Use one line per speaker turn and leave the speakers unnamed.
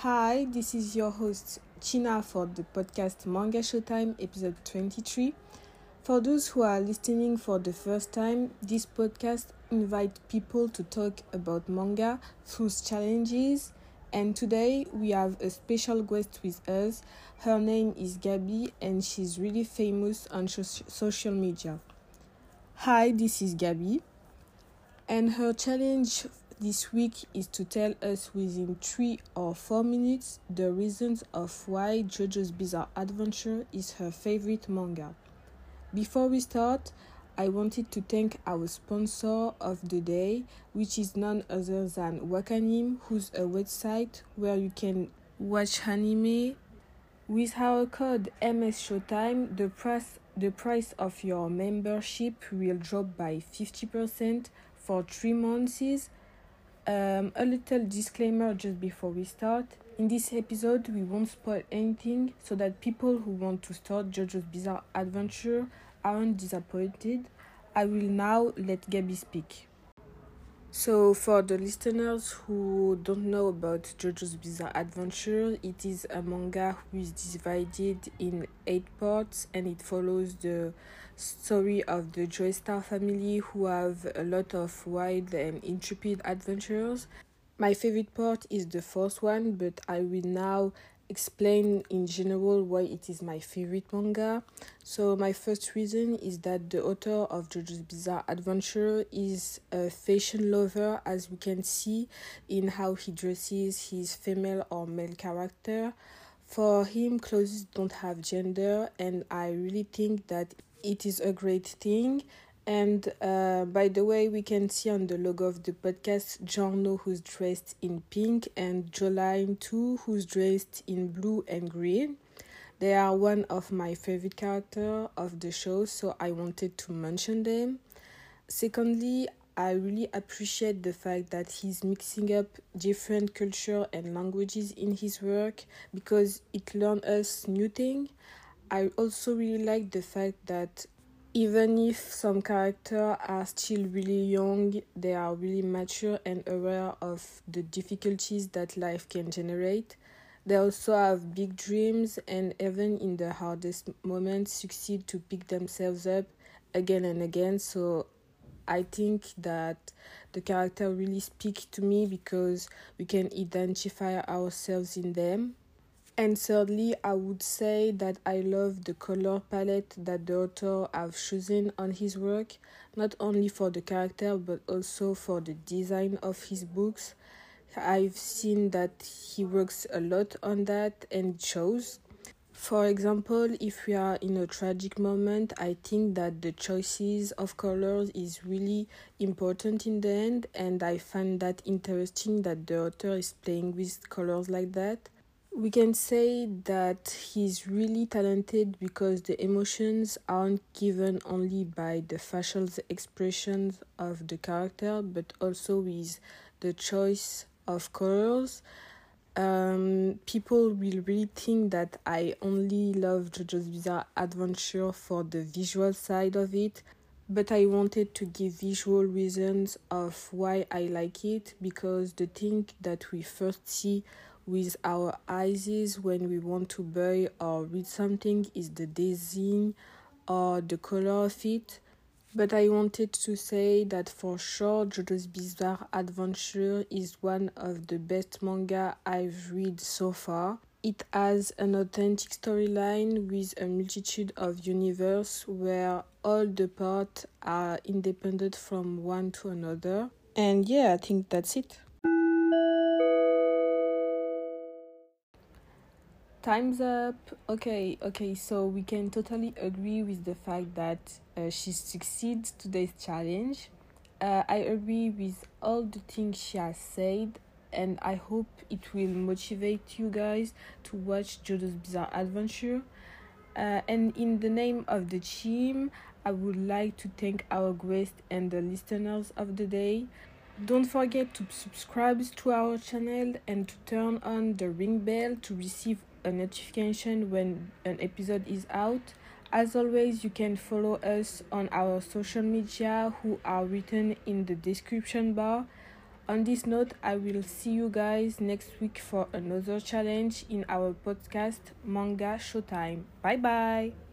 Hi, this is your host China for the podcast Manga Showtime episode 23. For those who are listening for the first time, this podcast invites people to talk about manga through challenges. And today we have a special guest with us. Her name is Gabi and she's really famous on social media. Hi, this is Gabi. And her challenge this week is to tell us within three or four minutes the reasons of why JoJo's Bizarre Adventure is her favorite manga. Before we start, I wanted to thank our sponsor of the day, which is none other than Wakanim, who's a uh, website where you can watch anime. With our code MS Showtime, the price the price of your membership will drop by 50% for 3 months um, a little disclaimer just before we start. In this episode, we won't spoil anything so that people who want to start JoJo's Bizarre Adventure aren't disappointed. I will now let Gabby speak. So, for the listeners who don't know about JoJo's Bizarre Adventure, it is a manga who is divided in eight parts and it follows the story of the Joestar family who have a lot of wild and intrepid adventures. My favorite part is the first one, but I will now explain in general why it is my favorite manga. So my first reason is that the author of JoJo's Bizarre Adventure is a fashion lover as we can see in how he dresses his female or male character. For him clothes don't have gender and I really think that it is a great thing. And uh, by the way, we can see on the logo of the podcast Giorno, who's dressed in pink, and Jolyne, too, who's dressed in blue and green. They are one of my favorite characters of the show, so I wanted to mention them. Secondly, I really appreciate the fact that he's mixing up different culture and languages in his work because it learns us new things. I also really like the fact that even if some characters are still really young, they are really mature and aware of the difficulties that life can generate. They also have big dreams and even in the hardest moments succeed to pick themselves up again and again. So I think that the character really speak to me because we can identify ourselves in them and thirdly, I would say that I love the color palette that the author have chosen on his work, not only for the character but also for the design of his books. I've seen that he works a lot on that and shows. For example, if we are in a tragic moment, I think that the choices of colors is really important in the end, and I find that interesting that the author is playing with colors like that we can say that he's really talented because the emotions aren't given only by the facial expressions of the character but also with the choice of colors. Um, people will really think that I only love JoJo's Bizarre Adventure for the visual side of it, but I wanted to give visual reasons of why I like it because the thing that we first see with our eyes when we want to buy or read something is the design or the color of it. But I wanted to say that for sure JoJo's Bizarre Adventure is one of the best manga I've read so far. It has an authentic storyline with a multitude of universe where all the parts are independent from one to another. And yeah, I think that's it. Time's up. Okay, okay, so we can totally agree with the fact that uh, she succeeds today's challenge. Uh, I agree with all the things she has said, and I hope it will motivate you guys to watch JoJo's Bizarre Adventure. Uh, and in the name of the team, I would like to thank our guest and the listeners of the day. Don't forget to subscribe to our channel and to turn on the ring bell to receive a notification when an episode is out. As always, you can follow us on our social media who are written in the description bar. On this note, I will see you guys next week for another challenge in our podcast Manga Showtime. Bye bye.